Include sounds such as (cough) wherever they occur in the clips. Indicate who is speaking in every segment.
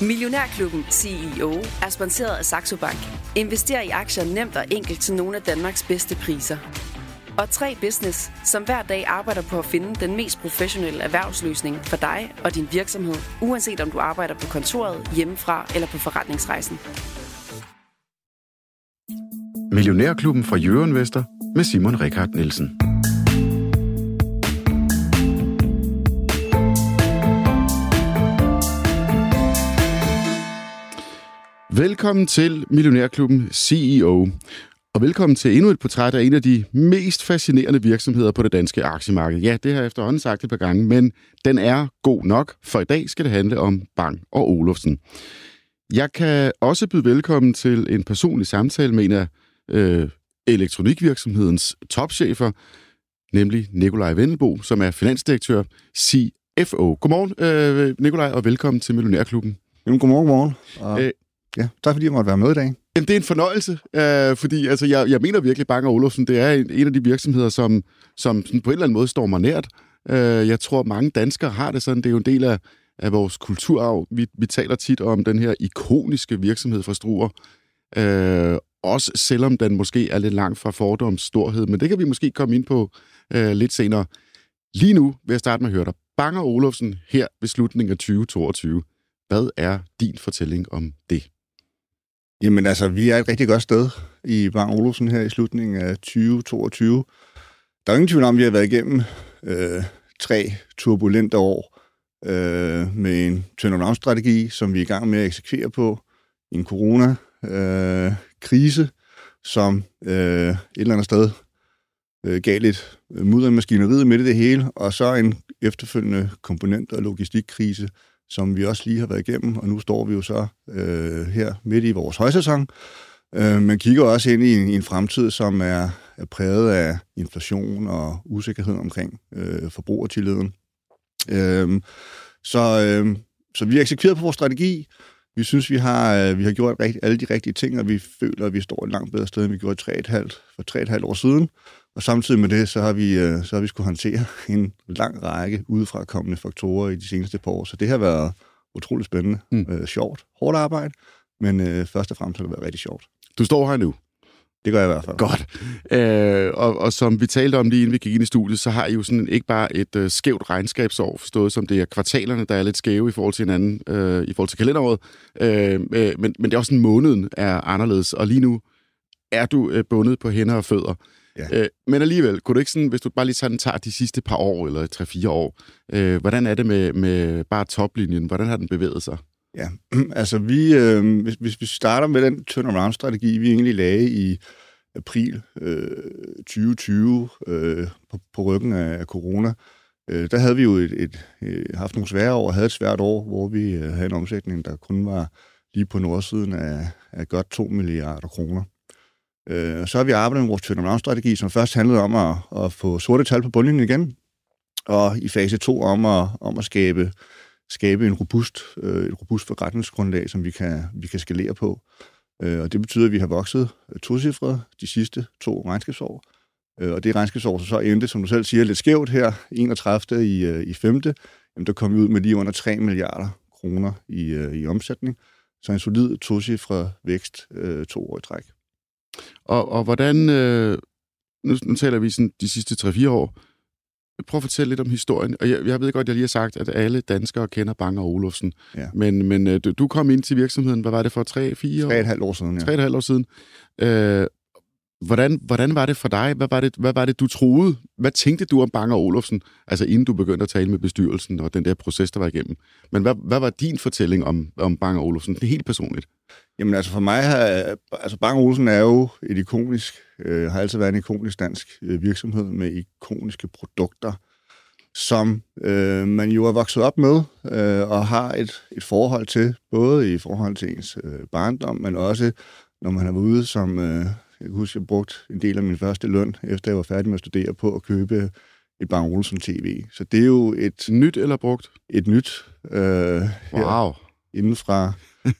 Speaker 1: Millionærklubben CEO er sponsoreret af Saxo Bank. Invester i aktier nemt og enkelt til nogle af Danmarks bedste priser. Og 3 Business, som hver dag arbejder på at finde den mest professionelle erhvervsløsning for dig og din virksomhed, uanset om du arbejder på kontoret, hjemmefra eller på forretningsrejsen.
Speaker 2: Millionærklubben fra Jørgen Vester med Simon Rikard Nielsen. Velkommen til Millionærklubben CEO. Og velkommen til endnu et portræt af en af de mest fascinerende virksomheder på det danske aktiemarked. Ja, det har jeg efterhånden sagt et par gange, men den er god nok, for i dag skal det handle om Bang og Olufsen. Jeg kan også byde velkommen til en personlig samtale med en af øh, elektronikvirksomhedens topchefer, nemlig Nikolaj Vendelbo, som er finansdirektør CFO. Godmorgen, øh, Nikolaj, og velkommen til Millionærklubben.
Speaker 3: Jamen, godmorgen, godmorgen. Og, øh, ja, tak fordi jeg måtte være med i dag.
Speaker 2: Jamen, det er en fornøjelse, øh, fordi altså, jeg, jeg mener virkelig, Bang Olufsen, det er en, en af de virksomheder, som, som sådan på en eller anden måde står mig nært. Øh, jeg tror, mange danskere har det sådan. Det er jo en del af, af vores kulturarv. Vi, vi taler tit om den her ikoniske virksomhed fra Struer. Øh, også selvom den måske er lidt langt fra fordoms storhed, men det kan vi måske komme ind på øh, lidt senere. Lige nu vil jeg starte med at høre dig. Banger Olofsen her ved slutningen af 2022. Hvad er din fortælling om det?
Speaker 3: Jamen altså, vi er et rigtig godt sted i Bang Olufsen her i slutningen af 2022. Der er ingen tvivl om, at vi har været igennem øh, tre turbulente år øh, med en turnaround-strategi, som vi er i gang med at eksekvere på. En corona-krise, øh, som øh, et eller andet sted øh, gav lidt mudder i maskineriet midt i det hele, og så en efterfølgende komponent- og logistikkrise, som vi også lige har været igennem, og nu står vi jo så øh, her midt i vores højsæson. Øh, man kigger også ind i en, i en fremtid, som er, er præget af inflation og usikkerhed omkring øh, forbrugertilliden. Øh, så, øh, så vi har eksekveret på vores strategi. Vi synes, vi har, øh, vi har gjort rigt, alle de rigtige ting, og vi føler, at vi står et langt bedre sted, end vi gjorde 3,5, for 3,5 år siden. Og samtidig med det, så har vi, øh, så har vi skulle håndtere (laughs) en lang række udefra kommende faktorer i de seneste par år. Så det har været utroligt spændende, mm. øh, sjovt, hårdt arbejde, men øh, først og fremmest har det været rigtig sjovt.
Speaker 2: Du står her nu.
Speaker 3: Det gør jeg i hvert fald.
Speaker 2: Godt. Øh, og, og som vi talte om lige inden vi gik ind i studiet, så har I jo sådan ikke bare et øh, skævt regnskabsår, forstået som det er kvartalerne, der er lidt skæve i forhold til hinanden, øh, i forhold til kalenderåret, øh, øh, men, men det er også en måneden er anderledes, og lige nu er du øh, bundet på hænder og fødder. Ja. Øh, men alligevel, kunne du ikke sådan, hvis du bare lige sådan tager de sidste par år, eller tre-fire år, øh, hvordan er det med, med bare toplinjen? Hvordan har den bevæget sig?
Speaker 3: Ja, (clears throat) altså vi, øh, hvis, hvis vi starter med den turnaround-strategi, vi egentlig lagde i april øh, 2020 øh, på, på ryggen af, af corona, øh, der havde vi jo et, et, øh, haft nogle svære år, og havde et svært år, hvor vi øh, havde en omsætning, der kun var lige på nordsiden af, af godt 2 milliarder kroner. Øh, så har vi arbejdet med vores turnaround-strategi, som først handlede om at, at få sorte tal på bundlinjen igen, og i fase 2 om at, om at skabe, skabe en robust, øh, et robust forretningsgrundlag, som vi kan, vi kan skalere på. Øh, og det betyder, at vi har vokset øh, tocifret de sidste to regnskabsår. Øh, og det regnskabsår så endte, som du selv siger, lidt skævt her, 31. i, øh, i 5. Jamen, der kom vi ud med lige under 3 milliarder kroner i, øh, i omsætning. Så en solid tocifret vækst øh, to år i træk.
Speaker 2: Og, og hvordan, øh, nu, nu taler vi sådan de sidste 3-4 år, prøv at fortælle lidt om historien. Og jeg, jeg ved godt, jeg lige har sagt, at alle danskere kender Bang og Olufsen. Ja. Men, men øh, du, du kom ind til virksomheden, hvad var det for, 3-4 år?
Speaker 3: 3,5 år siden, ja.
Speaker 2: 3,5 år siden. Øh, Hvordan, hvordan var det for dig? Hvad var det, hvad var det, du troede? Hvad tænkte du om Bang og Olufsen, altså inden du begyndte at tale med bestyrelsen og den der proces, der var igennem? Men hvad, hvad var din fortælling om, om Bang og Olufsen? Det helt personligt.
Speaker 3: Jamen altså for mig, har, altså Bang Olufsen er jo et ikonisk, øh, har altid været en ikonisk dansk øh, virksomhed med ikoniske produkter, som øh, man jo er vokset op med øh, og har et, et forhold til, både i forhold til ens øh, barndom, men også når man har været ude som, øh, jeg kan huske, jeg brugte en del af min første løn, efter jeg var færdig med at studere, på at købe et Bang Olufsen TV. Så det er jo et...
Speaker 2: Nyt eller brugt?
Speaker 3: Et nyt. Øh,
Speaker 2: wow. Her,
Speaker 3: inden fra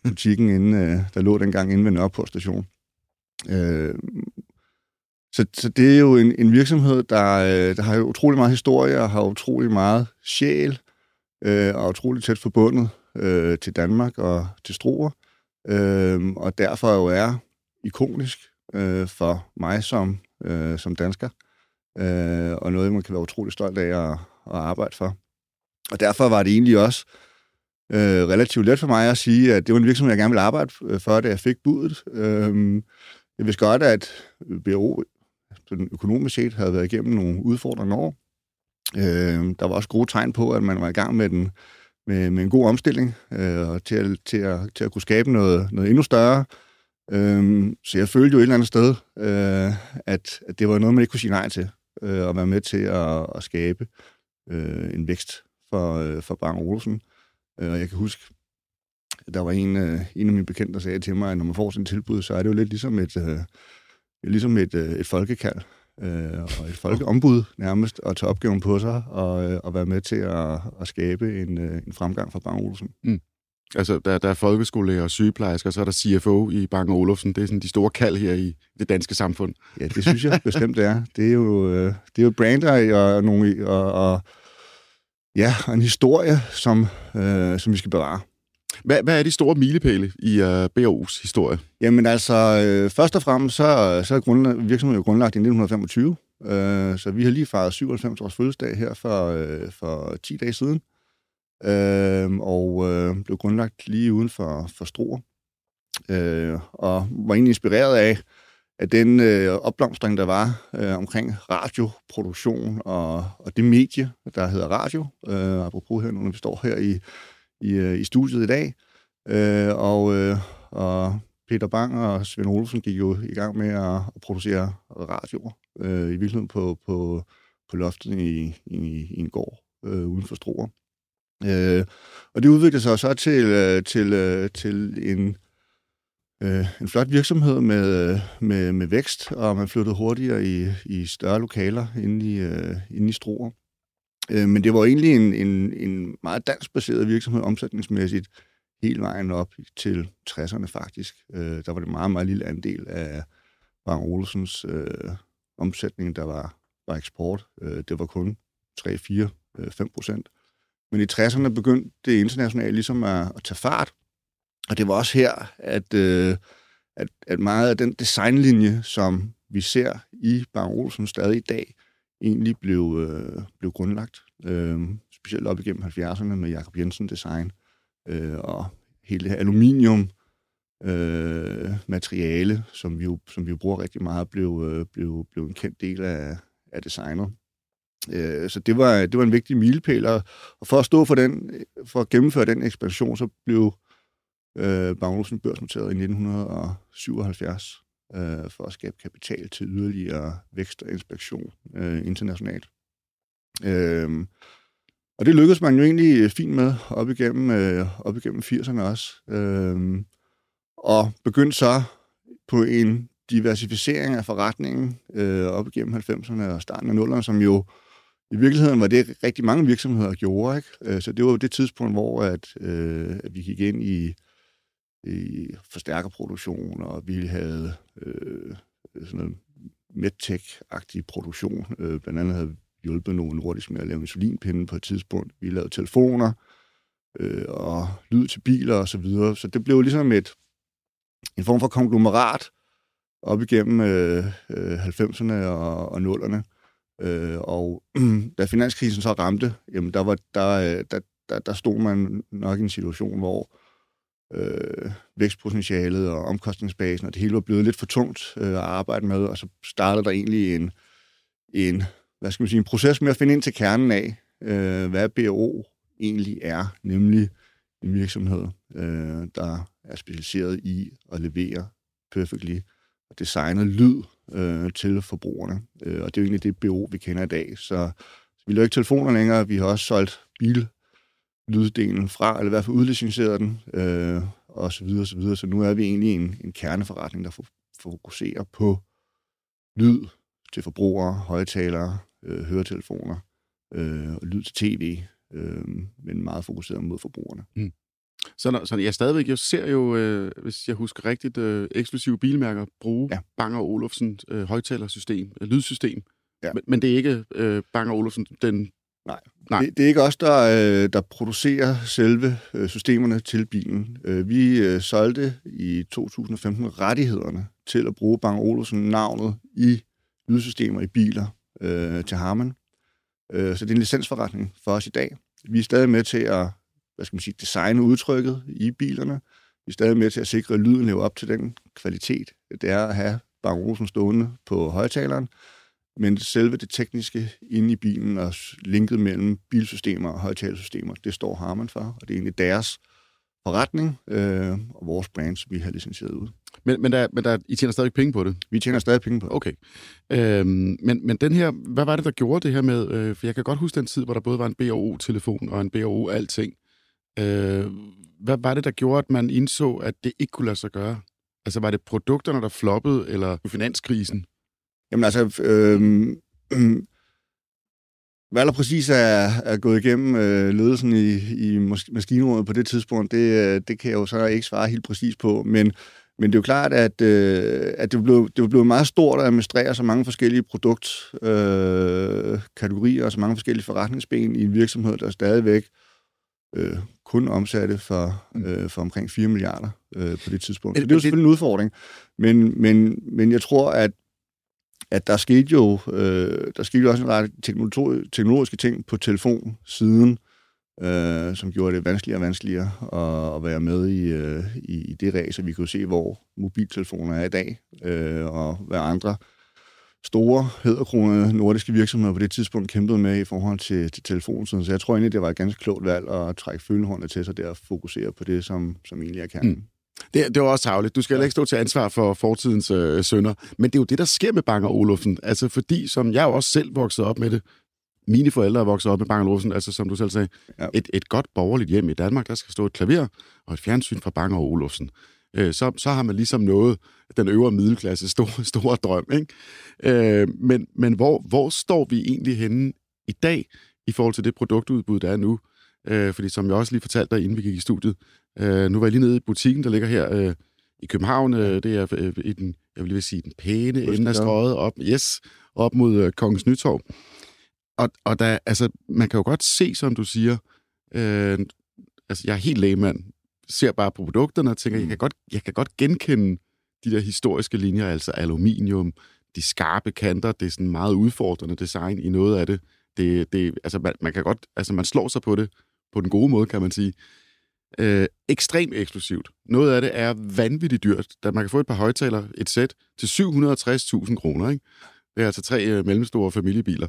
Speaker 3: butikken, inden, øh, der lå dengang inde ved Nørreport station. Øh, så, så det er jo en, en virksomhed, der, øh, der har jo utrolig meget historie og har utrolig meget sjæl øh, og er utrolig tæt forbundet øh, til Danmark og til Struer, øh, og derfor jo er ikonisk øh, for mig som, øh, som dansker, øh, og noget, man kan være utrolig stolt af at, at arbejde for. Og derfor var det egentlig også øh, øh, relativt let for mig at sige, at det var en virksomhed, jeg gerne ville arbejde øh, for, da jeg fik budet. Øh, jeg vidste godt, at BRO økonomisk set havde været igennem nogle udfordrende år. Øh, der var også gode tegn på, at man var i gang med, den, med, med en god omstilling øh, og til, at, til, at, til at kunne skabe noget, noget endnu større. Øh, så jeg følte jo et eller andet sted, øh, at, at det var noget, man ikke kunne sige nej til, øh, at være med til at, at skabe øh, en vækst for, øh, for Bang Olsen. Øh, og jeg kan huske, der var en, øh, en af mine bekendte, der sagde til mig, at når man får sådan et tilbud, så er det jo lidt ligesom et, øh, ligesom et, et folkekald øh, og et folkeombud nærmest, at tage opgaven på sig og, og være med til at, at skabe en, en fremgang for Bang Olufsen. Mm.
Speaker 2: Altså, der, der er folkeskolelærer og sygeplejersker, og så er der CFO i Bang Olufsen. Det er sådan de store kald her i det danske samfund.
Speaker 3: Ja, det synes jeg bestemt det er. Det er jo, det er jo brander og, nogle, og, og, ja, en historie, som, øh, som vi skal bevare.
Speaker 2: Hvad, hvad er de store milepæle i øh, BO's historie?
Speaker 3: Jamen altså, øh, først og fremmest, så, så er grundlag, virksomheden jo grundlagt i 1925. Øh, så vi har lige fejret 97 års fødselsdag her for, øh, for 10 dage siden. Øh, og øh, blev grundlagt lige uden for, for Struer. Øh, og var egentlig inspireret af, at den øh, opblomstring, der var øh, omkring radioproduktion og, og det medie, der hedder radio, øh, apropos her, når vi står her i, i, øh, i studiet i dag. Øh, og, øh, og Peter Bang og Svend Olsen gik jo i gang med at, at producere radioer, øh, i virkeligheden på, på, på loftet i, i, i en gård øh, uden for Struer. Øh, og det udviklede sig så til, øh, til, øh, til en, øh, en flot virksomhed med, med, med vækst, og man flyttede hurtigere i, i større lokaler inde i, øh, inde i Struer. Øh, men det var egentlig en, en, en meget danskbaseret virksomhed omsætningsmæssigt, hele vejen op til 60'erne faktisk. Øh, der var det meget, meget lille andel af Bang Olsens øh, omsætning, der var, var eksport. Øh, det var kun 3, 4, 5 procent. Men i 60'erne begyndte det internationalt ligesom at, at tage fart. Og det var også her, at, øh, at, at meget af den designlinje, som vi ser i Bang Olsen stadig i dag, egentlig blev, øh, blev grundlagt. Øh, specielt op igennem 70'erne med Jakob Jensen Design øh, og hele det her aluminium øh, materiale, som vi, jo, som vi jo bruger rigtig meget, blev, øh, blev, blev en kendt del af, af designet. Øh, så det var, det var en vigtig milepæl, og, for at stå for den, for at gennemføre den ekspansion, så blev øh, Magnussen børsnoteret i 1977 øh, for at skabe kapital til yderligere vækst og inspektion øh, internationalt. Øh, og det lykkedes man jo egentlig øh, fint med op igennem, øh, op igennem 80'erne også. Øh, og begyndte så på en diversificering af forretningen øh, op igennem 90'erne og starten af 0'erne, som jo i virkeligheden var det rigtig mange virksomheder gjorde. Ikke? Øh, så det var jo det tidspunkt, hvor at, øh, at vi gik ind i i forstærkerproduktion, og vi havde øh, sådan noget medtech-agtig produktion. Øh, blandt andet havde vi hjulpet nogle nordisk med at lave insulinpinde på et tidspunkt. Vi lavede telefoner øh, og lyd til biler og så videre. Så det blev ligesom et, en form for konglomerat op igennem øh, øh, 90'erne og, og 0'erne. Øh, og (clears throat) da finanskrisen så ramte, jamen der, var, der, øh, der, der, der stod man nok i en situation, hvor øh, øh, vækstpotentialet og omkostningsbasen, og det hele var blevet lidt for tungt øh, at arbejde med, og så startede der egentlig en, en, hvad skal man sige, en proces med at finde ind til kernen af, øh, hvad BO egentlig er, nemlig en virksomhed, øh, der er specialiseret i at levere perfectly og designet lyd øh, til forbrugerne. Øh, og det er jo egentlig det BO, vi kender i dag. Så, så vi laver ikke telefoner længere, vi har også solgt bil lyddelen fra, eller i hvert fald udlicenseret den, øh, og så videre, og så videre. Så nu er vi egentlig en, en kerneforretning, der fokuserer på lyd til forbrugere, højtalere, øh, høretelefoner øh, og lyd til tv, øh, men meget fokuseret mod forbrugerne. Mm.
Speaker 2: Så, så jeg stadigvæk jeg ser jo, øh, hvis jeg husker rigtigt, øh, eksklusive bilmærker bruge ja. Bang Olufsen øh, højtalersystem, øh, lydsystem. Ja. Men, men det er ikke øh, Bang Olufsen, den
Speaker 3: Nej, Nej. Det, det er ikke os, der, øh, der producerer selve øh, systemerne til bilen. Øh, vi øh, solgte i 2015 rettighederne til at bruge Bang Olufsen navnet i lydsystemer i biler øh, til Harman. Øh, så det er en licensforretning for os i dag. Vi er stadig med til at hvad skal man sige, designe udtrykket i bilerne. Vi er stadig med til at sikre, at lyden lever op til den kvalitet, det er at have Bang Olufsen stående på højtaleren. Men selve det tekniske inde i bilen og linket mellem bilsystemer og højtalersystemer, det står Harman for, og det er egentlig deres forretning øh, og vores brands, vi har licensieret ud.
Speaker 2: Men, men, der, men der, I tjener stadig penge på det?
Speaker 3: Vi tjener stadig penge på det.
Speaker 2: Okay. Øhm, men, men den her, hvad var det, der gjorde det her med, øh, for jeg kan godt huske den tid, hvor der både var en BO-telefon og en BO-alting. Øh, hvad var det, der gjorde, at man indså, at det ikke kunne lade sig gøre? Altså var det produkterne, der floppede, eller finanskrisen?
Speaker 3: Jamen altså, øh, øh, hvad der præcis er, er gået igennem øh, ledelsen i, i maskinrådet på det tidspunkt, det, øh, det kan jeg jo så ikke svare helt præcis på, men, men det er jo klart, at, øh, at det, blev, det blev meget stort at administrere så mange forskellige produktkategorier øh, og så mange forskellige forretningsben i en virksomhed, der stadigvæk øh, kun omsatte for, mm. øh, for omkring 4 milliarder øh, på det tidspunkt. Så det er jo selvfølgelig en udfordring, men, men, men jeg tror, at at der skete jo, øh, der skete jo også en række teknologiske ting på telefonsiden, øh, som gjorde det vanskeligere og vanskeligere at, at være med i, øh, i, i det ræs, så vi kunne se, hvor mobiltelefoner er i dag, øh, og hvad andre store, hedderkronede nordiske virksomheder på det tidspunkt kæmpede med i forhold til, til telefonsiden. Så jeg tror egentlig, det var et ganske klogt valg at trække følehåndet til sig der og fokusere på det, som, som egentlig er kernen. Mm.
Speaker 2: Det, det var også tavligt. Du skal ja. ikke stå til ansvar for fortidens øh, sønder. Men det er jo det, der sker med Bang Olufsen. Altså fordi, som jeg jo også selv voksede op med det, mine forældre er vokset op med Bang Olufsen, altså som du selv sagde, ja. et, et godt borgerligt hjem i Danmark, der skal stå et klaver og et fjernsyn fra Bang Olufsen. Øh, så, så har man ligesom nået den øvre middelklasse store, (laughs) store drøm. Ikke? Øh, men men hvor, hvor står vi egentlig henne i dag i forhold til det produktudbud, der er nu? Øh, fordi som jeg også lige fortalte dig, inden vi gik i studiet, øh, nu var jeg lige nede i butikken, der ligger her øh, i København. Øh, det er øh, i den, jeg vil lige sige, den pæne ende af strøget op, yes, op mod øh, Kongens Nytorv. Og, og der, altså, man kan jo godt se, som du siger, øh, altså jeg er helt lægemand, ser bare på produkterne og tænker, mm. jeg, kan godt, jeg kan godt genkende de der historiske linjer, altså aluminium, de skarpe kanter, det er sådan meget udfordrende design i noget af det. det, det altså man, man kan godt, altså man slår sig på det på den gode måde, kan man sige. Øh, ekstremt eksklusivt. Noget af det er vanvittigt dyrt, da man kan få et par højtaler, et sæt, til 760.000 kroner. Ikke? Det er altså tre øh, mellemstore familiebiler.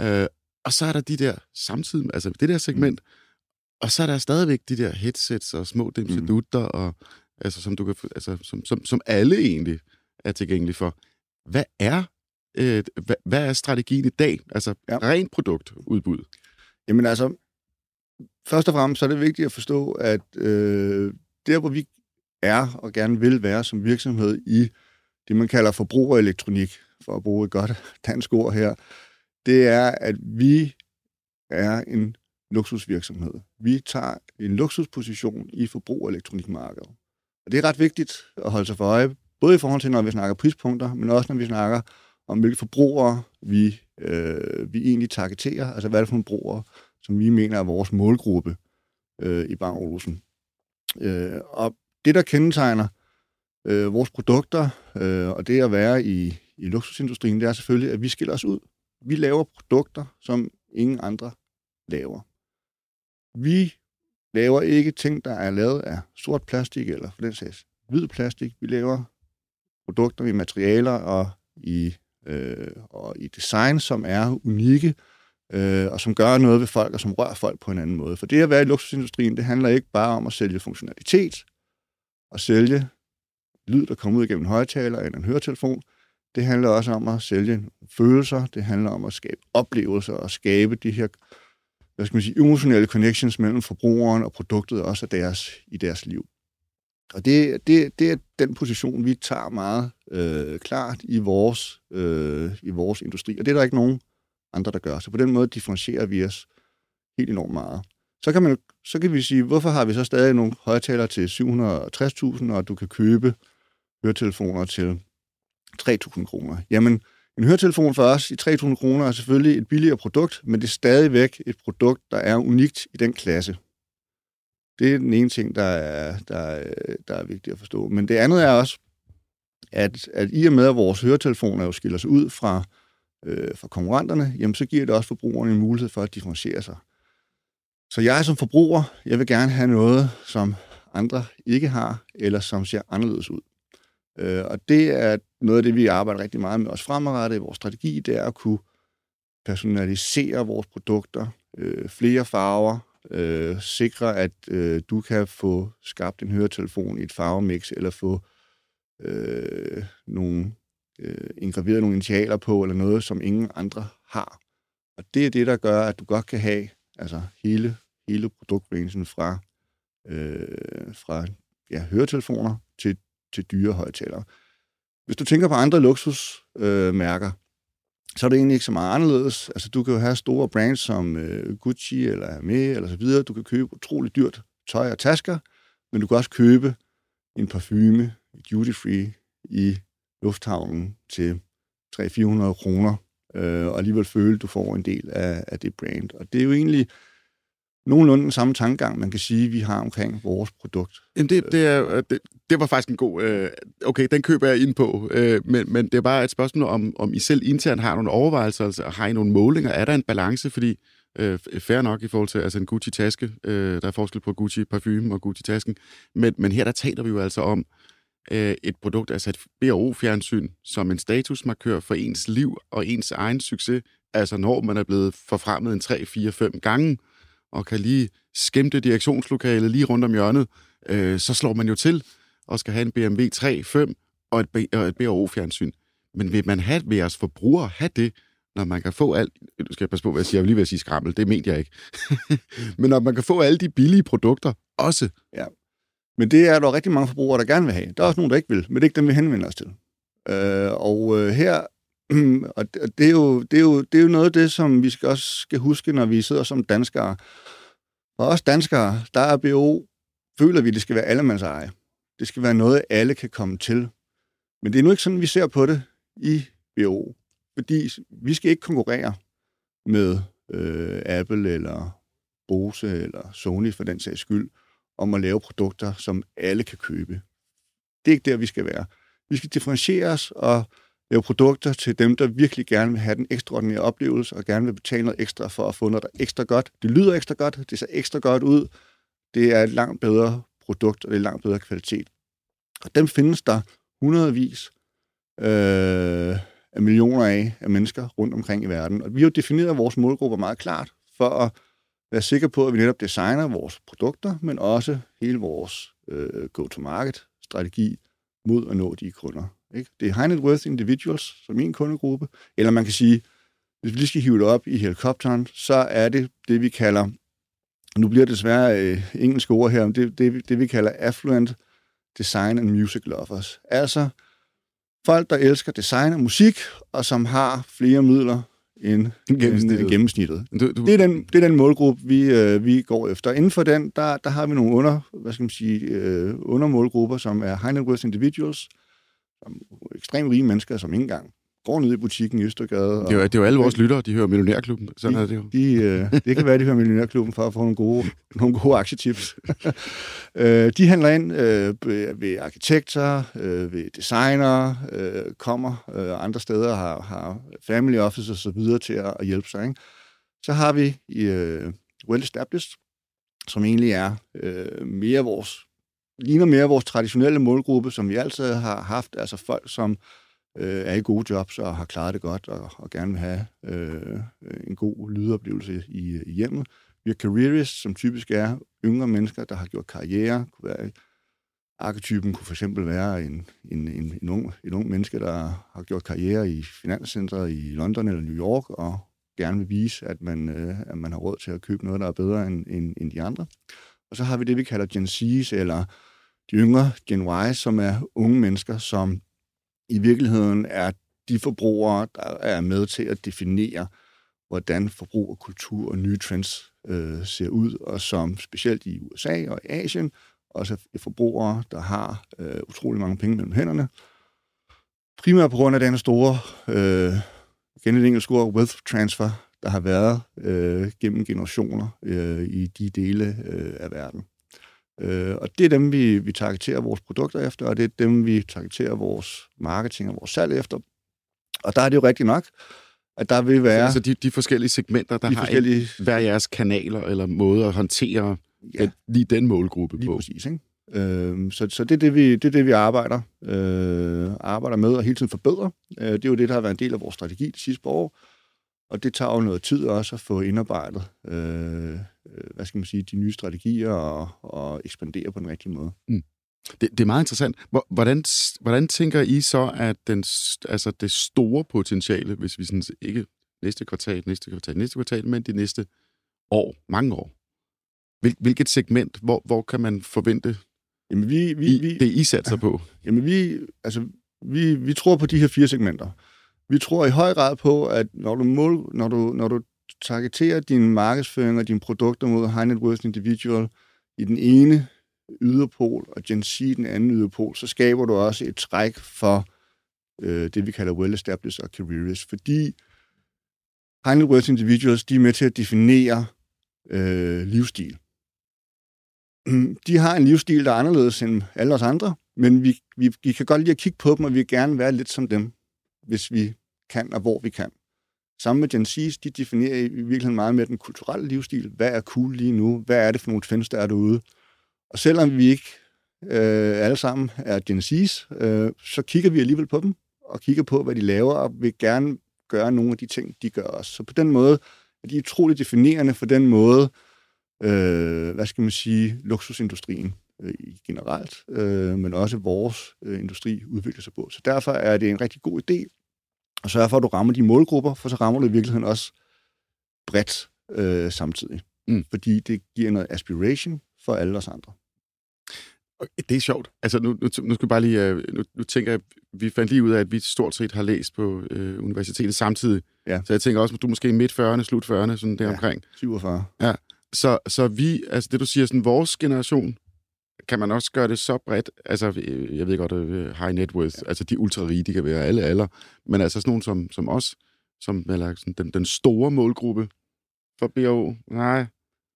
Speaker 2: Øh, og så er der de der samtidig, altså det der segment, og så er der stadigvæk de der headsets og små dimsedutter, mm. og, altså, som, du kan, altså, som, som, som alle egentlig er tilgængelige for. Hvad er, øh, hvad, hvad er strategien i dag? Altså ja. rent produktudbud.
Speaker 3: Jamen altså, først og fremmest så er det vigtigt at forstå, at øh, der, hvor vi er og gerne vil være som virksomhed i det, man kalder forbrugerelektronik, for at bruge et godt (laughs) dansk ord her, det er, at vi er en luksusvirksomhed. Vi tager en luksusposition i forbrugerelektronikmarkedet. Og det er ret vigtigt at holde sig for øje, både i forhold til, når vi snakker prispunkter, men også når vi snakker om, hvilke forbrugere vi, øh, vi egentlig targeterer, altså hvad er det for nogle brugere, som vi mener er vores målgruppe øh, i Bang Olufsen. Øh, og det, der kendetegner øh, vores produkter, øh, og det at være i, i luksusindustrien, det er selvfølgelig, at vi skiller os ud. Vi laver produkter, som ingen andre laver. Vi laver ikke ting, der er lavet af sort plastik, eller for den sags hvid plastik. Vi laver produkter i materialer og i, øh, og i design, som er unikke, øh, og som gør noget ved folk, og som rører folk på en anden måde. For det at være i luksusindustrien, det handler ikke bare om at sælge funktionalitet, og sælge lyd, der kommer ud igennem en højtaler eller en høretelefon. Det handler også om at sælge følelser, det handler om at skabe oplevelser og skabe de her hvad skal man sige, emotionelle connections mellem forbrugeren og produktet også af deres, i deres liv. Og det, det, det er den position, vi tager meget øh, klart i vores, øh, i vores industri. Og det er der ikke nogen andre, der gør. Så på den måde differentierer vi os helt enormt meget. Så kan, man, så kan vi sige, hvorfor har vi så stadig nogle højtalere til 760.000, og du kan købe høretelefoner til 3.000 kroner? Jamen, En høretelefon for os i 3.000 kroner er selvfølgelig et billigere produkt, men det er stadigvæk et produkt, der er unikt i den klasse. Det er den ene ting, der er, der, er, der er vigtigt at forstå. Men det andet er også, at, at i og med, at vores høretelefoner jo skiller sig ud fra, øh, fra konkurrenterne, jamen så giver det også forbrugerne en mulighed for at differentiere sig. Så jeg som forbruger, jeg vil gerne have noget, som andre ikke har, eller som ser anderledes ud. Øh, og det er noget af det, vi arbejder rigtig meget med os fremadrettet i vores strategi, det er at kunne personalisere vores produkter, øh, flere farver, øh, sikre, at øh, du kan få skabt en høretelefon i et farvemix, eller få øh, nogle, øh, engraveret nogle initialer på, eller noget, som ingen andre har. Og det er det, der gør, at du godt kan have altså hele, hele produktrangen fra, øh, fra ja, høretelefoner til, til dyre højtalere. Hvis du tænker på andre luksusmærker, øh, mærker, så er det egentlig ikke så meget anderledes. Altså, du kan jo have store brands som øh, Gucci eller Hermès eller så videre. Du kan købe utroligt dyrt tøj og tasker, men du kan også købe en parfume duty free i lufthavnen til 300-400 kroner, øh, og alligevel føle, at du får en del af, af det brand. Og det er jo egentlig nogenlunde den samme tankegang, man kan sige, vi har omkring vores produkt.
Speaker 2: Jamen det, det, er, øh, det, det var faktisk en god... Øh, okay, den køber jeg ind på, øh, men, men det er bare et spørgsmål om, om I selv internt har nogle overvejelser, altså har I nogle målinger? Er der en balance? Fordi øh, fair nok i forhold til altså en Gucci-taske. Øh, der er forskel på Gucci-parfume og Gucci-tasken. Men, men her der taler vi jo altså om øh, et produkt, altså et BRO-fjernsyn, som en statusmarkør for ens liv og ens egen succes. Altså når man er blevet forfremmet en 3, 4, 5 gange, og kan lige skæmte direktionslokalet lige rundt om hjørnet, øh, så slår man jo til og skal have en BMW 3, 5 og et, og et BRO-fjernsyn. Men vil man have, vil jeres forbrugere have det, når man kan få alt... Nu skal jeg passe på, hvad jeg siger. Jeg vil lige ved at sige skrammel. Det mente jeg ikke. (laughs) Men når man kan få alle de billige produkter også.
Speaker 3: Ja. Men det er der rigtig mange forbrugere, der gerne vil have. Der er også nogen, der ikke vil, men det er ikke dem, vi henvender os til. Øh, og øh, her (clears throat) og det er, jo, det, er jo, det er jo noget af det, som vi skal også skal huske, når vi sidder som danskere. For os danskere, der er BO, føler vi, det skal være allemands eje. Det skal være noget, alle kan komme til. Men det er nu ikke sådan, vi ser på det i BO. Fordi vi skal ikke konkurrere med øh, Apple eller Bose eller Sony for den sags skyld, om at lave produkter, som alle kan købe. Det er ikke der, vi skal være. Vi skal differentiere os og lave produkter til dem, der virkelig gerne vil have den ekstraordinære oplevelse, og gerne vil betale noget ekstra for at få noget, der er ekstra godt. Det lyder ekstra godt, det ser ekstra godt ud, det er et langt bedre produkt, og det er langt bedre kvalitet. Og dem findes der hundredvis øh, af millioner af, af mennesker rundt omkring i verden. Og vi har jo defineret vores målgrupper meget klart, for at være sikre på, at vi netop designer vores produkter, men også hele vores øh, go-to-market-strategi mod at nå de kunder, ikke? Det er high net worth individuals, som min kundegruppe. Eller man kan sige, hvis vi lige skal hive det op i helikopteren, så er det det, vi kalder, nu bliver det desværre øh, engelske ord her, men det, det, det vi kalder affluent design and music lovers. Altså folk, der elsker design og musik, og som har flere midler end gennemsnittet. gennemsnittet. Du, du... Det, er den, det er den målgruppe, vi, øh, vi går efter. Inden for den, der, der har vi nogle under, hvad skal man sige, øh, undermålgrupper, som er high net worth individuals, ekstremt rige mennesker, som ikke engang går ned i butikken i Østergade.
Speaker 2: Og, det, er jo, det er jo alle vores lyttere, de hører Millionærklubben. Sådan
Speaker 3: de,
Speaker 2: er det jo.
Speaker 3: De, øh, det kan være, de hører Millionærklubben for at få nogle gode, nogle gode aktietips. (laughs) øh, de handler ind øh, ved arkitekter, øh, ved designer, øh, kommer øh, andre steder, har, har family office og så videre til at, at hjælpe sig. Ikke? Så har vi øh, Well Established, som egentlig er øh, mere vores ligner mere vores traditionelle målgruppe, som vi altid har haft, altså folk, som øh, er i gode jobs og har klaret det godt og, og gerne vil have øh, en god lydoplevelse i, i hjemmet. Vi har careerists, som typisk er yngre mennesker, der har gjort karriere. Kunne være, arketypen kunne for eksempel være en, en, en, en, ung, en ung menneske, der har gjort karriere i finanscentret i London eller New York, og gerne vil vise, at man, øh, at man har råd til at købe noget, der er bedre end, end, end de andre. Og så har vi det, vi kalder Gen Z's, eller de yngre Gen Y, som er unge mennesker, som virkeligheden er de forbrugere, der er med til at definere, hvordan forbrug og kultur og nye trends øh, ser ud, og som specielt i USA og i Asien også er forbrugere, der har øh, utrolig mange penge mellem hænderne, primært på grund af den store, øh, igen et engelsk ord, wealth transfer, der har været øh, gennem generationer øh, i de dele øh, af verden. Øh, og det er dem, vi, vi targeterer vores produkter efter, og det er dem, vi targeterer vores marketing og vores salg efter. Og der er det jo rigtigt nok, at der vil være...
Speaker 2: Altså de, de forskellige segmenter, der
Speaker 3: de
Speaker 2: har
Speaker 3: forskellige...
Speaker 2: forskellige... hver jeres kanaler eller måde at håndtere
Speaker 3: Ja.
Speaker 2: den, lige den målgruppe
Speaker 3: Lige
Speaker 2: på.
Speaker 3: præcis, ikke? Øh, så, så det, er det, vi, det er det, vi arbejder, øh, arbejder med og hele tiden forbedre. Øh, det er jo det, der har været en del af vores strategi de sidste par år. Og det tager jo noget tid også at få indarbejdet, øh, hvad skal man sige, de nye strategier og, og ekspandere på den rigtige måde.
Speaker 2: Det, det er meget interessant. Hvor- Hvordan, hvordan tænker I så, at den, altså det store potentiale, hvis vi sådan ikke næste kvartal, næste kvartal, næste kvartal, men de næste år, mange år, Hvil, hvilket segment, hvor, hvor kan man forvente
Speaker 3: Jamen, vi, vi,
Speaker 2: I,
Speaker 3: vi,
Speaker 2: det, I satser på? (laughs)
Speaker 3: Jamen, vi, altså, vi, vi tror på de her fire segmenter. Vi tror i høj grad på, at når du, mål, når du, når du targeterer din markedsføring og dine produkter mod high net worth individual i den ene yderpol, og Gen Z i den anden yderpol, så skaber du også et træk for øh, det, vi kalder well-established og careerist, Fordi high net worth individuals, de er med til at definere øh, livsstil. De har en livsstil, der er anderledes end alle os andre, men vi, vi, vi kan godt lide at kigge på dem, og vi vil gerne være lidt som dem, hvis vi kan, og hvor vi kan. Sammen med Gen Z's, de definerer i virkeligheden meget med den kulturelle livsstil. Hvad er cool lige nu? Hvad er det for nogle trends, der er derude? Og selvom vi ikke øh, alle sammen er Gen Z's, øh, så kigger vi alligevel på dem, og kigger på, hvad de laver, og vil gerne gøre nogle af de ting, de gør også. Så på den måde er de utroligt definerende for den måde, øh, hvad skal man sige, luksusindustrien øh, generelt, øh, men også vores øh, industri udvikler sig på. Så derfor er det en rigtig god idé at sørge for, at du rammer de målgrupper, for så rammer du i virkeligheden også bredt øh, samtidig.
Speaker 2: Mm.
Speaker 3: Fordi det giver noget aspiration for alle os andre.
Speaker 2: Og Det er sjovt. Altså, nu, nu, nu skal jeg bare lige... øh, Nu, nu tænker jeg, vi fandt lige ud af, at vi stort set har læst på øh, universitetet samtidig.
Speaker 3: Ja.
Speaker 2: Så jeg tænker også, at du er måske midt 40'erne, slut 40'erne, sådan der
Speaker 3: Ja.
Speaker 2: omkring.
Speaker 3: 47.
Speaker 2: Så, så vi, altså det du siger, sådan vores generation, kan man også gøre det så bredt, altså øh, jeg ved godt, øh, high net worth, ja. altså de ultra-rige, de kan være alle alder, men altså sådan nogen som, som os, som eller sådan den, den store målgruppe for BO, nej,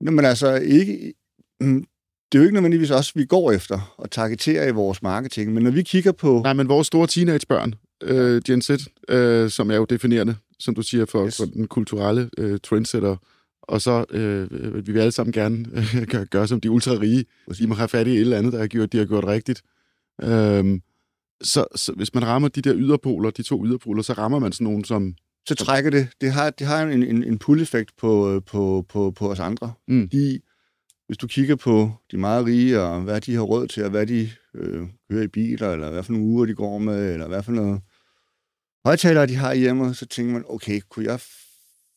Speaker 3: Nå, men altså ikke... mm, Det er jo ikke nødvendigvis os, vi går efter og targeterer i vores marketing, men når vi kigger på...
Speaker 2: nej, men vores store teenagebørn, øh, Gen Z, øh, som er jo definerende, som du siger, for,
Speaker 3: Yes.
Speaker 2: yes. for den kulturelle øh, trendsetter, og så øh, øh, vi vil alle sammen gerne øh, gøre, gøre som de ultra-rige, de må have fat i et eller andet, der har gjort, de har gjort rigtigt. Øhm, så, så hvis man rammer de der yderpoler, de to yderpoler, så rammer man sådan nogen som...
Speaker 3: så trækker det. Det har, det har en, en, en pull-effekt på, øh, på, på, på os andre.
Speaker 2: Mm.
Speaker 3: De, hvis du kigger på de meget rige, og hvad de har råd til, og hvad de øh, kører i biler, eller hvad for nogle uger de går med, eller hvad for noget højtalere de har hjemme, så tænker man, okay, kunne jeg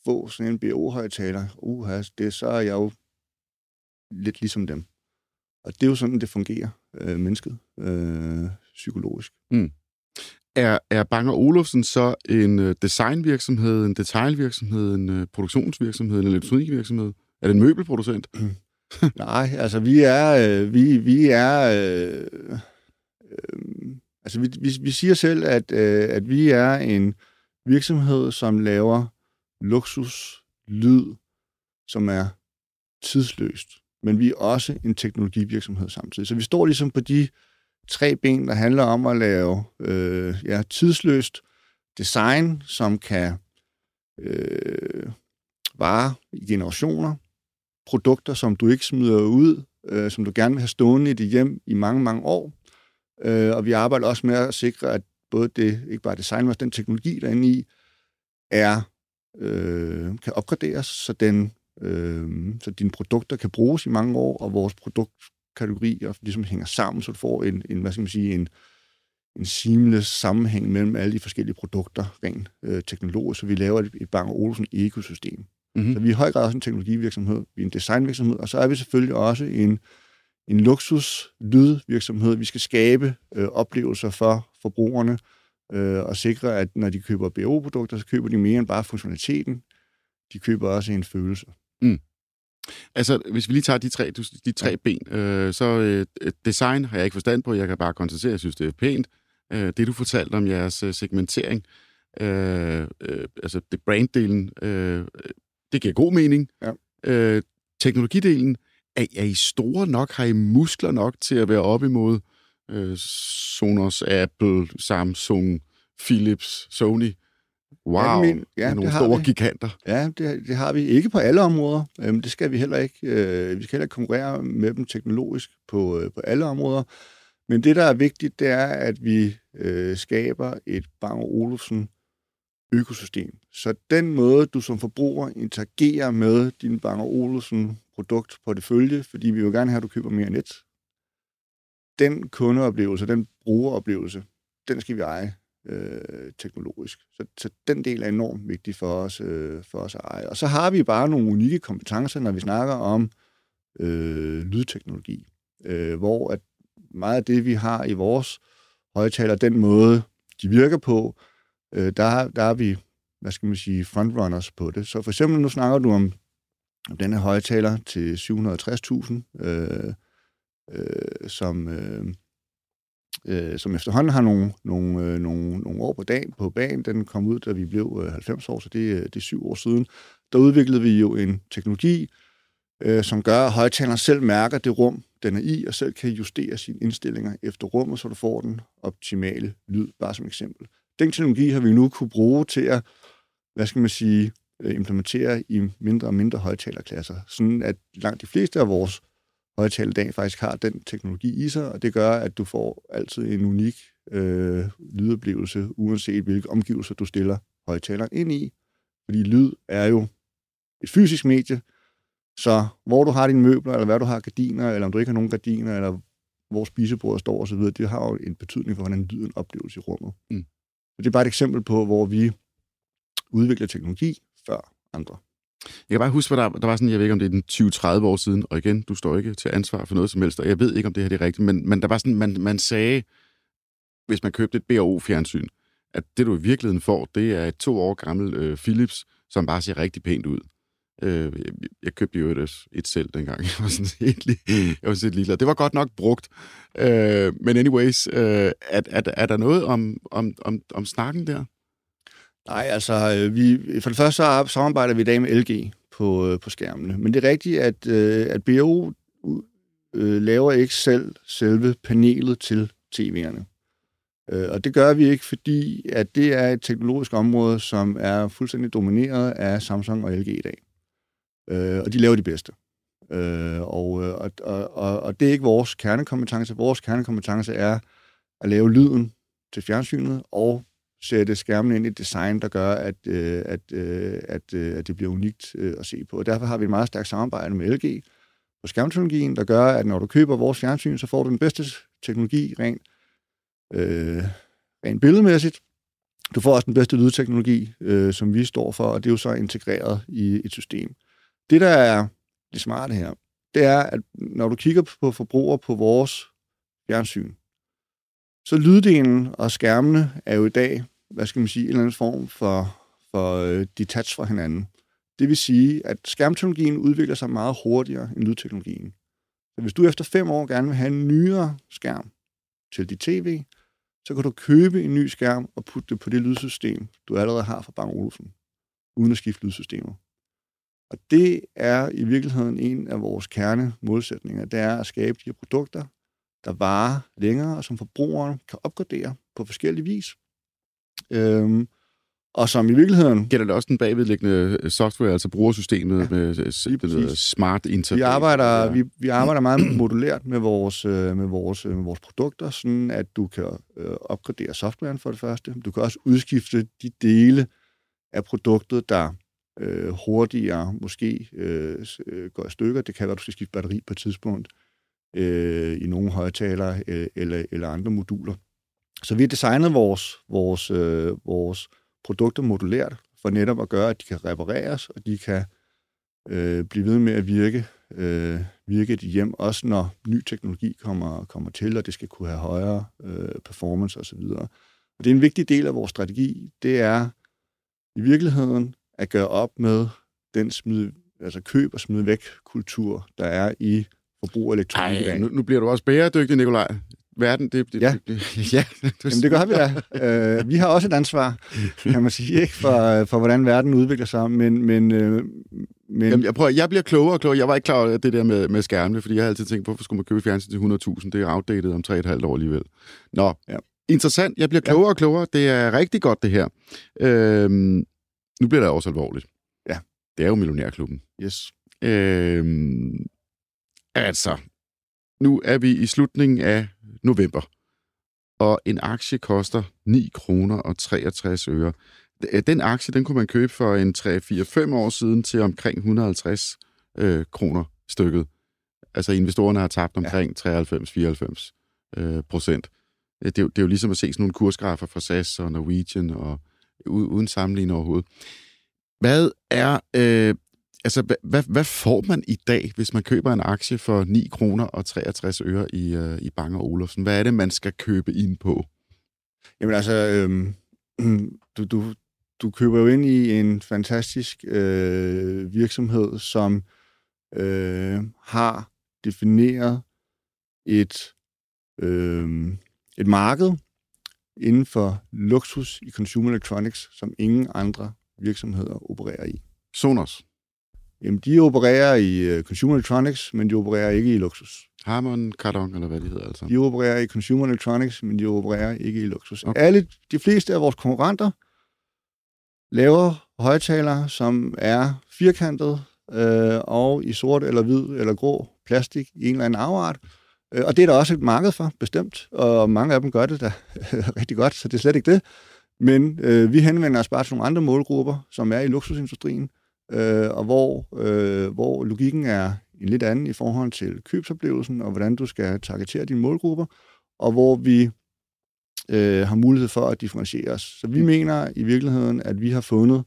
Speaker 3: få sådan en BO-højtaler? Uh, det, så er jeg jo lidt ligesom dem. Og det er jo sådan, det fungerer, øh, mennesket, øh, psykologisk.
Speaker 2: Er, er Bang Olufsen så en øh, designvirksomhed, en detailvirksomhed, en øh, produktionsvirksomhed, en elektronikvirksomhed? Er det en møbelproducent? (laughs)
Speaker 3: Nej, altså vi er, øh, vi, vi er, øh, øh, altså vi, vi, vi siger selv, at, øh, at vi er en virksomhed, som laver luksus, lyd, som er tidsløst. Men vi er også en teknologivirksomhed samtidig. Så vi står ligesom på de tre ben, der handler om at lave øh, ja, tidsløst design, som kan øh, vare i generationer, produkter, som du ikke smider ud, øh, som du gerne vil have stående i dit hjem i mange, mange år. Øh, og vi arbejder også med at sikre, at både det, ikke bare design, men også den teknologi, der er inde i, er, øh, kan opgraderes, så, den, øh, så dine produkter kan bruges i mange år, og vores produktkategorier ligesom hænger sammen, så du får en, en hvad skal man sige, en, en seamless sammenhæng mellem alle de forskellige produkter, rent øh, teknologisk, så vi laver et, et Bang Olufsen ekosystem.
Speaker 2: Mm-hmm.
Speaker 3: Så vi er i høj grad også en teknologivirksomhed, vi er en designvirksomhed, og så er vi selvfølgelig også en, en luksus lydvirksomhed. Vi skal skabe øh, oplevelser for forbrugerne øh, og sikre, at når de køber BO-produkter, så køber de mere end bare funktionaliteten. De køber også en følelse.
Speaker 2: Altså, hvis vi lige tager de tre, de tre ben, øh, så øh, design har jeg ikke forstand på. Jeg kan bare konstatere, at jeg synes, det er pænt. øh, det du fortalte om jeres øh, segmentering, øh, øh, altså det branddelen, øh, det giver god mening.
Speaker 3: Ja.
Speaker 2: Øh, teknologidelen, er, er I store nok? Har I muskler nok til at være op imod øh, Sonos, Apple, Samsung, Philips, Sony? Wow,
Speaker 3: Ja, det men- ja, det
Speaker 2: nogle
Speaker 3: har
Speaker 2: store
Speaker 3: vi.
Speaker 2: giganter.
Speaker 3: Ja, det, det har vi ikke på alle områder. Øhm, det skal vi heller ikke. Øh, vi skal heller ikke konkurrere med dem teknologisk på, øh, på alle områder. Men det, der er vigtigt, det er, at vi øh, skaber et Bang Olufsen økosystem. Så den måde, du som forbruger interagerer med din Bang Olufsen produktportefølje, fordi vi vil gerne have, at du køber mere net, den kundeoplevelse, den brugeroplevelse, den skal vi eje øh, teknologisk. Så, så den del er enormt vigtig for os, øh, for os at eje. Og så har vi bare nogle unikke kompetencer, når vi snakker om øh, lydteknologi, øh, hvor at meget af det, vi har i vores højtaler, den måde, de virker på, øh, der, der er vi, hvad skal man sige, frontrunners på det. Så for eksempel, nu snakker du om, om denne højtaler til 760.000, øh, øh, som... Øh, øh, som efterhånden har nogle, nogle, øh, nogle, nogle år på, dagen, på banen. Den kom ud, da vi blev øh, 90 år, så det, øh, det er syv år siden. Der udviklede vi jo en teknologi, øh, som gør, at højtaleren selv mærker det rum, den er i, og selv kan justere sine indstillinger efter rummet, så du får den optimale lyd, bare som eksempel. Den teknologi har vi nu kunne bruge til at, hvad skal man sige, øh, implementere i mindre og mindre højtalerklasser, sådan at langt de fleste af vores højtaler i dag faktisk har den teknologi i sig, og det gør, at du får altid en unik øh, lydoplevelse, uanset hvilke omgivelser du stiller højtaleren ind i. Fordi lyd er jo et fysisk medie, så hvor du har dine møbler, eller hvad du har gardiner, eller om du ikke har nogen gardiner, eller hvor spisebordet står osv., det har jo en betydning for, hvordan lyden opleves i rummet.
Speaker 2: Mm.
Speaker 3: Så det er bare et eksempel på, hvor vi udvikler teknologi før andre.
Speaker 2: Jeg kan bare huske, hvad der, der var sådan, jeg ved ikke, om det er den 20-30 år siden, og igen, du står ikke til ansvar for noget som helst, og jeg ved ikke, om det her det er rigtigt, men, men der var sådan, man, man sagde, hvis man købte et BRO-fjernsyn, at det, du i virkeligheden får, det er et to år gammelt øh, Philips, som bare ser rigtig pænt ud. Øh, jeg, jeg købte jo et, et selv dengang. (laughs) Jeg var sådan helt li- jeg var sådan og Det var godt nok brugt. Øh, men anyways, øh, er, er, er der noget om, om, om, om snakken der?
Speaker 3: Nej, altså, øh, vi, for det første så samarbejder vi i dag med LG på, øh, på skærmene. Men det er rigtigt, at, øh, at BO øh, laver ikke selv selve panelet til tv'erne. Øh, og det gør vi ikke, fordi at det er et teknologisk område, som er fuldstændig domineret af Samsung og LG i dag. Øh, og de laver de bedste. Øh, og, og, og, og det er ikke vores kernekompetence. Vores kernekompetence er at lave lyden til fjernsynet og sætte skærmen ind i et design, der gør, at, øh, at, øh, at, øh, at det bliver unikt øh, at se på. Og derfor har vi et meget stærkt samarbejde med LG på skærmteknologien, der gør, at når du køber vores fjernsyn, så får du den bedste teknologi rent, øh, rent billedmæssigt. Du får også den bedste lydteknologi, øh, som vi står for, og det er jo så integreret i et system. Det, der er det smarte her, det er, at når du kigger på forbrugere på vores fjernsyn, så lyddelen og skærmene er jo i dag, hvad skal man sige, en eller anden form for, for uh, detach fra hinanden. Det vil sige, at skærmteknologien udvikler sig meget hurtigere end lydteknologien. Så hvis du efter fem år gerne vil have en nyere skærm til dit tv, så kan du købe en ny skærm og putte det på det lydsystem, du allerede har fra Bang Olufsen, uden at skifte lydsystemer. Og det er i virkeligheden en af vores kerne modsætninger. det er at skabe de her produkter, der varer længere, og som forbrugeren kan opgradere på forskellige vis. Øhm, og som i virkeligheden...
Speaker 2: Gælder det også den bagvedliggende øh, software, altså brugersystemet ja, med øh, det hedder smart interface?
Speaker 3: Vi arbejder,
Speaker 2: Ja.
Speaker 3: vi, vi arbejder meget modulært med vores, øh, med, vores, med vores produkter, sådan at du kan øh, opgradere softwaren for det første. Du kan også udskifte de dele af produktet, der øh, hurtigere måske øh, går i stykker. Det kan være, at du skal skifte batteri på et tidspunkt øh, Øh, i nogle højtalere øh, eller, eller andre moduler. Så vi har designet vores, vores, øh, vores produkter modulært for netop at gøre, at de kan repareres, og de kan øh, blive ved med at virke, øh, virke et hjem, også når ny teknologi kommer, kommer til, og det skal kunne have højere øh, performance osv. Og det er en vigtig del af vores strategi, det er i virkeligheden at gøre op med den smid, altså køb og smid væk kultur, der er i forbrug af elektronik
Speaker 2: Ej,
Speaker 3: dag.
Speaker 2: nu, nu bliver du også bæredygtig, Nikolaj. verden... Det, det,
Speaker 3: Ja.
Speaker 2: det, (laughs) ja.
Speaker 3: Jamen, det gør vi da. Uh, vi har også et ansvar, kan man sige, ikke for, for hvordan verden udvikler sig, men... men, uh, men
Speaker 2: Jamen, jeg, prøver, jeg bliver klogere og klogere. Jeg var ikke klar over det der med, med skærmene, fordi jeg har altid tænkt, hvorfor skulle man købe fjernsyn til 100.000? Det er outdated om 3,5 år alligevel. Nå,
Speaker 3: Ja.
Speaker 2: interessant. Jeg bliver klogere og klogere. Det er rigtig godt, det her. Øhm, nu bliver det også alvorligt.
Speaker 3: Ja.
Speaker 2: Det er jo Millionærklubben.
Speaker 3: yes.
Speaker 2: Øhm, altså, nu er vi i slutningen af november, og en aktie koster 9 kroner og 63 øre. Den aktie, den kunne man købe for en 3-4-5 år siden til omkring 150 øh, kroner stykket. Altså investorerne har tabt omkring 93-94 øh, procent. Det er, jo, det er jo ligesom at se sådan nogle kursgrafer fra SAS og Norwegian, og uden sammenligning overhovedet. Hvad er... Øh, altså, hvad, hvad, får man i dag, hvis man køber en aktie for 9 kroner og 63 øre i, øh, i Bang Olufsen? Hvad er det, man skal købe ind på?
Speaker 3: Jamen altså, øhm, du, du, du køber jo ind i en fantastisk øh, virksomhed, som øh, har defineret et, øh, et marked inden for luksus i consumer electronics, som ingen andre virksomheder opererer i.
Speaker 2: Sonos,
Speaker 3: Jamen, de opererer i øh, consumer electronics, men de opererer ikke i luksus.
Speaker 2: Harman, Kardon, eller hvad de hedder altså.
Speaker 3: De opererer i consumer electronics, men de opererer ikke i luksus.
Speaker 2: Okay.
Speaker 3: Okay. Alle, de fleste af vores konkurrenter laver højtalere, som er firkantet øh, og i sort eller hvid eller grå plastik i en eller anden afart. Øh, og det er der også et marked for, bestemt. Og mange af dem gør det da (laughs) rigtig godt, så det er slet ikke det. Men øh, vi henvender os bare til nogle andre målgrupper, som er i luksusindustrien, øh, og hvor, øh, hvor logikken er en lidt anden i forhold til købsoplevelsen, og hvordan du skal targetere dine målgrupper, og hvor vi øh, har mulighed for at differentiere os. Så vi mener i virkeligheden, at vi har fundet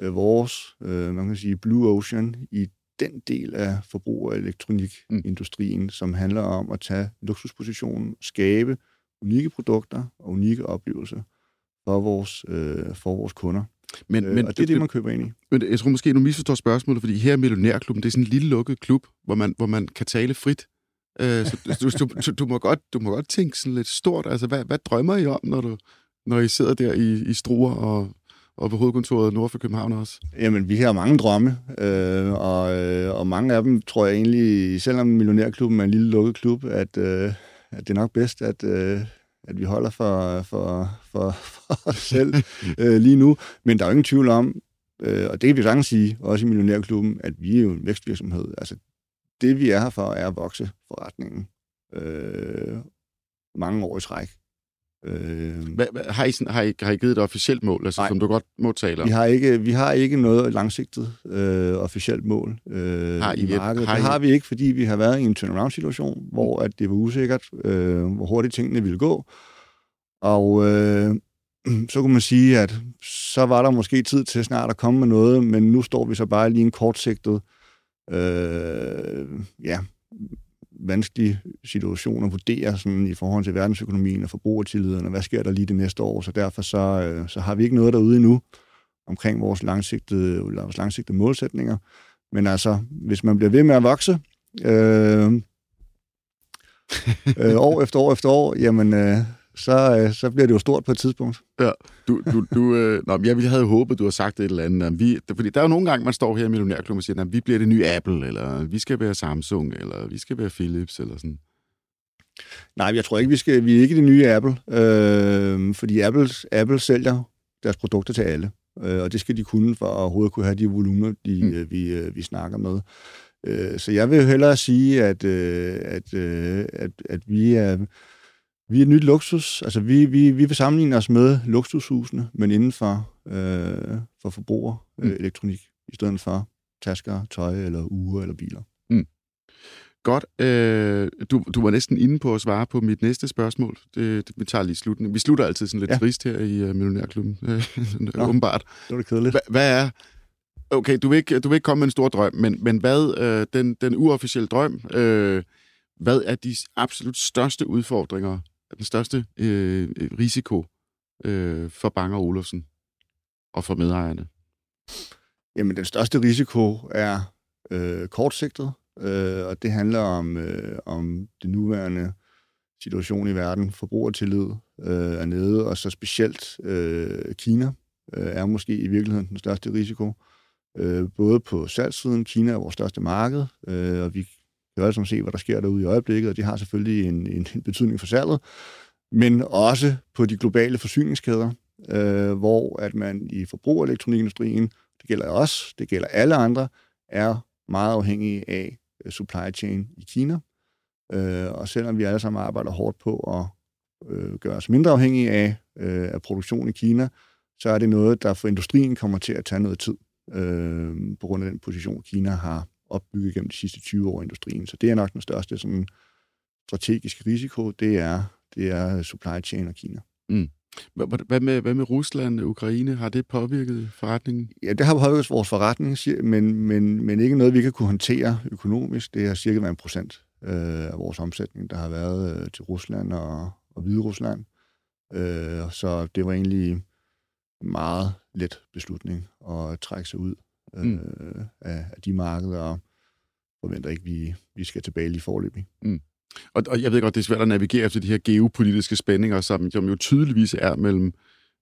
Speaker 3: øh, vores, øh, man kan sige, blue ocean i den del af forbrug- og elektronikindustrien, som handler om at tage luksuspositionen, skabe unikke produkter og unikke oplevelser for vores, øh, for vores kunder.
Speaker 2: Men,
Speaker 3: Øh,
Speaker 2: men,
Speaker 3: og det er det, man køber ind i.
Speaker 2: men jeg tror måske, du misforstår spørgsmålet, fordi her er Millionærklubben, det er sådan en lille lukket klub, hvor man, hvor man kan tale frit. Øh, så du, du, du, du, må godt, du må godt tænke sådan lidt stort. Altså, hvad, hvad drømmer I om, når, du, når I sidder der i, i Struer og, og på hovedkontoret nord for København også?
Speaker 3: Jamen, vi har mange drømme, øh, og, øh, og mange af dem tror jeg egentlig, selvom Millionærklubben er en lille lukket klub, at, øh, at det er nok bedst, at, øh, at vi holder for, for, for, for os selv øh, lige nu. Men der er jo ingen tvivl om, øh, og det kan vi sagtens sige, også i Millionærklubben, at vi er jo en vækstvirksomhed. Altså, det vi er her for, er at vokse forretningen øh, mange år i træk. Øh,
Speaker 2: hvad, har, I sådan, har, I, har I givet et officielt mål, altså,
Speaker 3: Nej.
Speaker 2: som du godt må tale om?
Speaker 3: Vi har ikke, vi har ikke noget langsigtet øh, officielt mål øh,
Speaker 2: Har I
Speaker 3: i
Speaker 2: et-
Speaker 3: markedet.
Speaker 2: har
Speaker 3: det
Speaker 2: I-
Speaker 3: har vi ikke, fordi vi har været i en turnaround-situation, hvor at det var usikkert, øh, hvor hurtigt tingene ville gå. Og øh, (clears throat) så kunne man sige, at så var der måske tid til snart at komme med noget, men nu står vi så bare lige en kortsigtet, øh, ja, vanskelig situation at vurdere sådan, i forhold til verdensøkonomien og forbrugertilliden, og hvad sker der lige det næste år. Så derfor så, øh, så har vi ikke noget derude endnu omkring vores langsigtede, vores langsigtede målsætninger. Men altså, hvis man bliver ved med at vokse, øh, (laughs) øh, år efter år efter år, jamen, øh, så, øh, så bliver det jo stort på et tidspunkt.
Speaker 2: Du, du, du, øh, nå, men jeg havde håbet, du havde sagt et eller andet. Om vi, fordi der er jo nogle gange, man står her i Millionærklubben og siger, at vi bliver det nye Apple, eller vi skal være Samsung, eller vi skal være Philips, eller sådan.
Speaker 3: Nej, jeg tror ikke, vi, skal, vi er ikke det nye Apple, øh, fordi Apple, Apple sælger deres produkter til alle, øh, og det skal de kunne for at overhovedet kunne have de volumer, de,
Speaker 2: Mm.
Speaker 3: øh, vi, øh, vi snakker med. Øh, så jeg vil jo hellere sige, at, øh, at, øh, at, at vi er vi er et nyt luksus. Altså, vi, vi, vi vil sammenligne os med luksushusene, men inden for, øh, for forbruger øh,
Speaker 2: Mm.
Speaker 3: elektronik, i stedet for tasker, tøj eller ure eller biler.
Speaker 2: Godt. Øh, du, du var næsten inde på at svare på mit næste spørgsmål. Det, det, vi tager lige slutningen. Vi slutter altid sådan lidt ja. Trist her i uh, Millionærklubben, sådan, (laughs)
Speaker 3: Nå.
Speaker 2: åbenbart.
Speaker 3: Det var det kedeligt.
Speaker 2: Hva, hvad er... Okay, du vil, ikke, du vil ikke komme med en stor drøm, men, men hvad øh, den, den uofficielle drøm, øh, hvad er de absolut største udfordringer, den største øh, risiko øh, for Banger og Olufsen og for medejerne?
Speaker 3: Jamen, den største risiko er øh, kortsigtet, øh, og det handler om, øh, om det nuværende situation i verden. Forbrugertillid øh, er nede, og så specielt øh, Kina øh, er måske i virkeligheden den største risiko. Øh, både på salgssiden, Kina er vores største marked, øh, og vi kan jo alle se, hvad der sker derude i øjeblikket, og det har selvfølgelig en, en, en betydning for salget, men også på de globale forsyningskæder, øh, hvor at man i forbrugerelektronikindustrien, det gælder os, det gælder alle andre, er meget afhængige af øh, supply chain i Kina. Øh, og selvom vi alle sammen arbejder hårdt på at øh, gøre os mindre afhængige af, øh, af produktion i Kina, så er det noget, der for industrien kommer til at tage noget tid, øh, på grund af den position, Kina har opbygget gennem de sidste 20 år i industrien. Så det er nok den største sådan, strategiske risiko, det er, det er supply chain og Kina. Mm.
Speaker 2: Hvad med, hvad med Rusland og Ukraine? Har det påvirket forretningen?
Speaker 3: Ja, det har påvirket vores forretning, men, men, men ikke noget, vi kan kunne håndtere økonomisk. Det er cirka en procent øh, af vores omsætning, der har været øh, til Rusland og, og Hvide Rusland. Øh, så det var egentlig en meget let beslutning at trække sig ud øh, mm. af, af de markeder, og forventer ikke, at vi, vi skal tilbage lige forløbig. Mm.
Speaker 2: Og, og jeg ved godt, det er svært at navigere efter de her geopolitiske spændinger, som, som jo tydeligvis er mellem,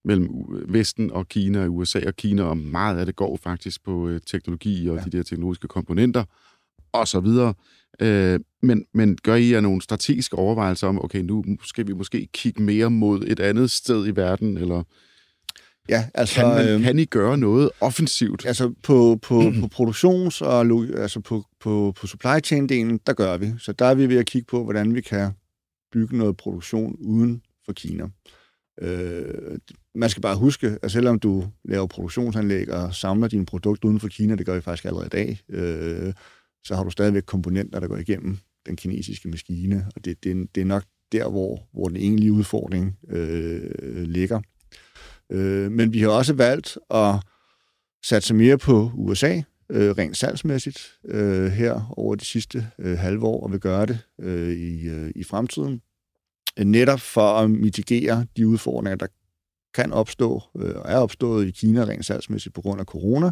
Speaker 2: mellem Vesten og Kina, USA og Kina, og meget af det går faktisk på øh, teknologi og ja. de der teknologiske komponenter, og så videre. Øh, men, men gør I jer nogle strategiske overvejelser om, okay, nu skal vi måske kigge mere mod et andet sted i verden, eller
Speaker 3: Ja, altså,
Speaker 2: kan, man, øh, kan I gøre noget offensivt?
Speaker 3: Altså på, på, på produktions- og altså på, på, på supply chain-delen, der gør vi. Så der er vi ved at kigge på, hvordan vi kan bygge noget produktion uden for Kina. Øh, man skal bare huske, at selvom du laver produktionsanlæg og samler dine produkter uden for Kina, det gør vi faktisk allerede i dag, øh, så har du stadigvæk komponenter, der går igennem den kinesiske maskine, og det, det, det er nok der, hvor, hvor den egentlige udfordring øh, ligger. Øh, men vi har også valgt at satse mere på USA, øh, rent salgsmæssigt, øh, her over de sidste øh, halve år, og vil gøre det øh, i, øh, i fremtiden. Øh, netop for at mitigere de udfordringer, der kan opstå øh, og er opstået i Kina rent salgsmæssigt på grund af corona,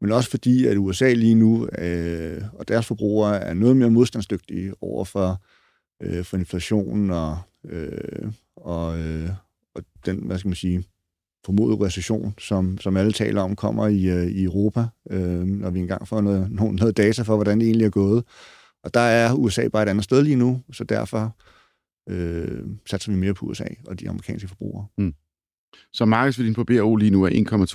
Speaker 3: men også fordi, at USA lige nu øh, og deres forbrugere er noget mere modstandsdygtige over for, øh, for inflationen og, øh, og, øh, og den, hvad skal man sige, formodet recession, som, som alle taler om, kommer i, øh, i Europa, øh, når vi engang får noget, (laughs) noget data for, hvordan det egentlig er gået. Og der er USA bare et andet sted lige nu, så derfor øh, satser vi mere på USA og de amerikanske forbrugere. Mm.
Speaker 2: Så markedsværdien på BRO lige nu er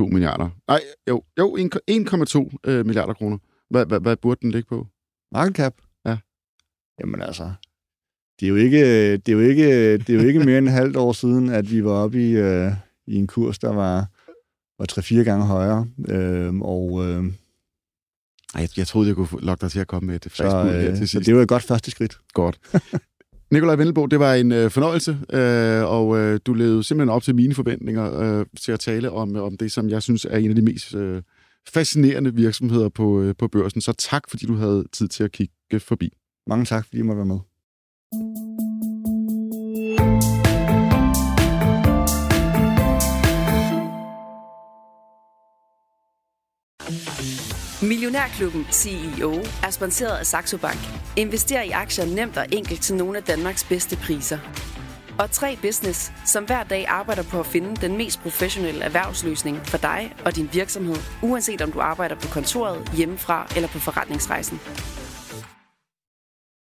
Speaker 2: 1,2 milliarder. Nej, jo, jo 1,2 øh, milliarder kroner. Hvad, hvad, hvad burde den ligge på?
Speaker 3: Market cap?
Speaker 2: Ja.
Speaker 3: Jamen altså, det er jo ikke, det er jo ikke, det er jo ikke mere end et halvt år siden, at vi var oppe i, øh, i en kurs, der var, var 3-4 gange højere. Øh, og, øh,
Speaker 2: jeg, jeg troede, jeg kunne lokke dig til at komme med et
Speaker 3: så, øh, her til sidst. Så det var et godt første skridt.
Speaker 2: Godt. (laughs) Nikolaj Vendelbo, det var en øh, fornøjelse, øh, og øh, du levede simpelthen op til mine forventninger øh, til at tale om, om det, som jeg synes er en af de mest øh, fascinerende virksomheder på, øh, på børsen. Så tak, fordi du havde tid til at kigge forbi.
Speaker 3: Mange tak, fordi I måtte være med.
Speaker 1: Millionærklubben CEO er sponsoreret af Saxo Bank. Invester i aktier nemt og enkelt til nogle af Danmarks bedste priser. Og 3 Business, som hver dag arbejder på at finde den mest professionelle erhvervsløsning for dig og din virksomhed, uanset om du arbejder på kontoret, hjemmefra eller på forretningsrejsen.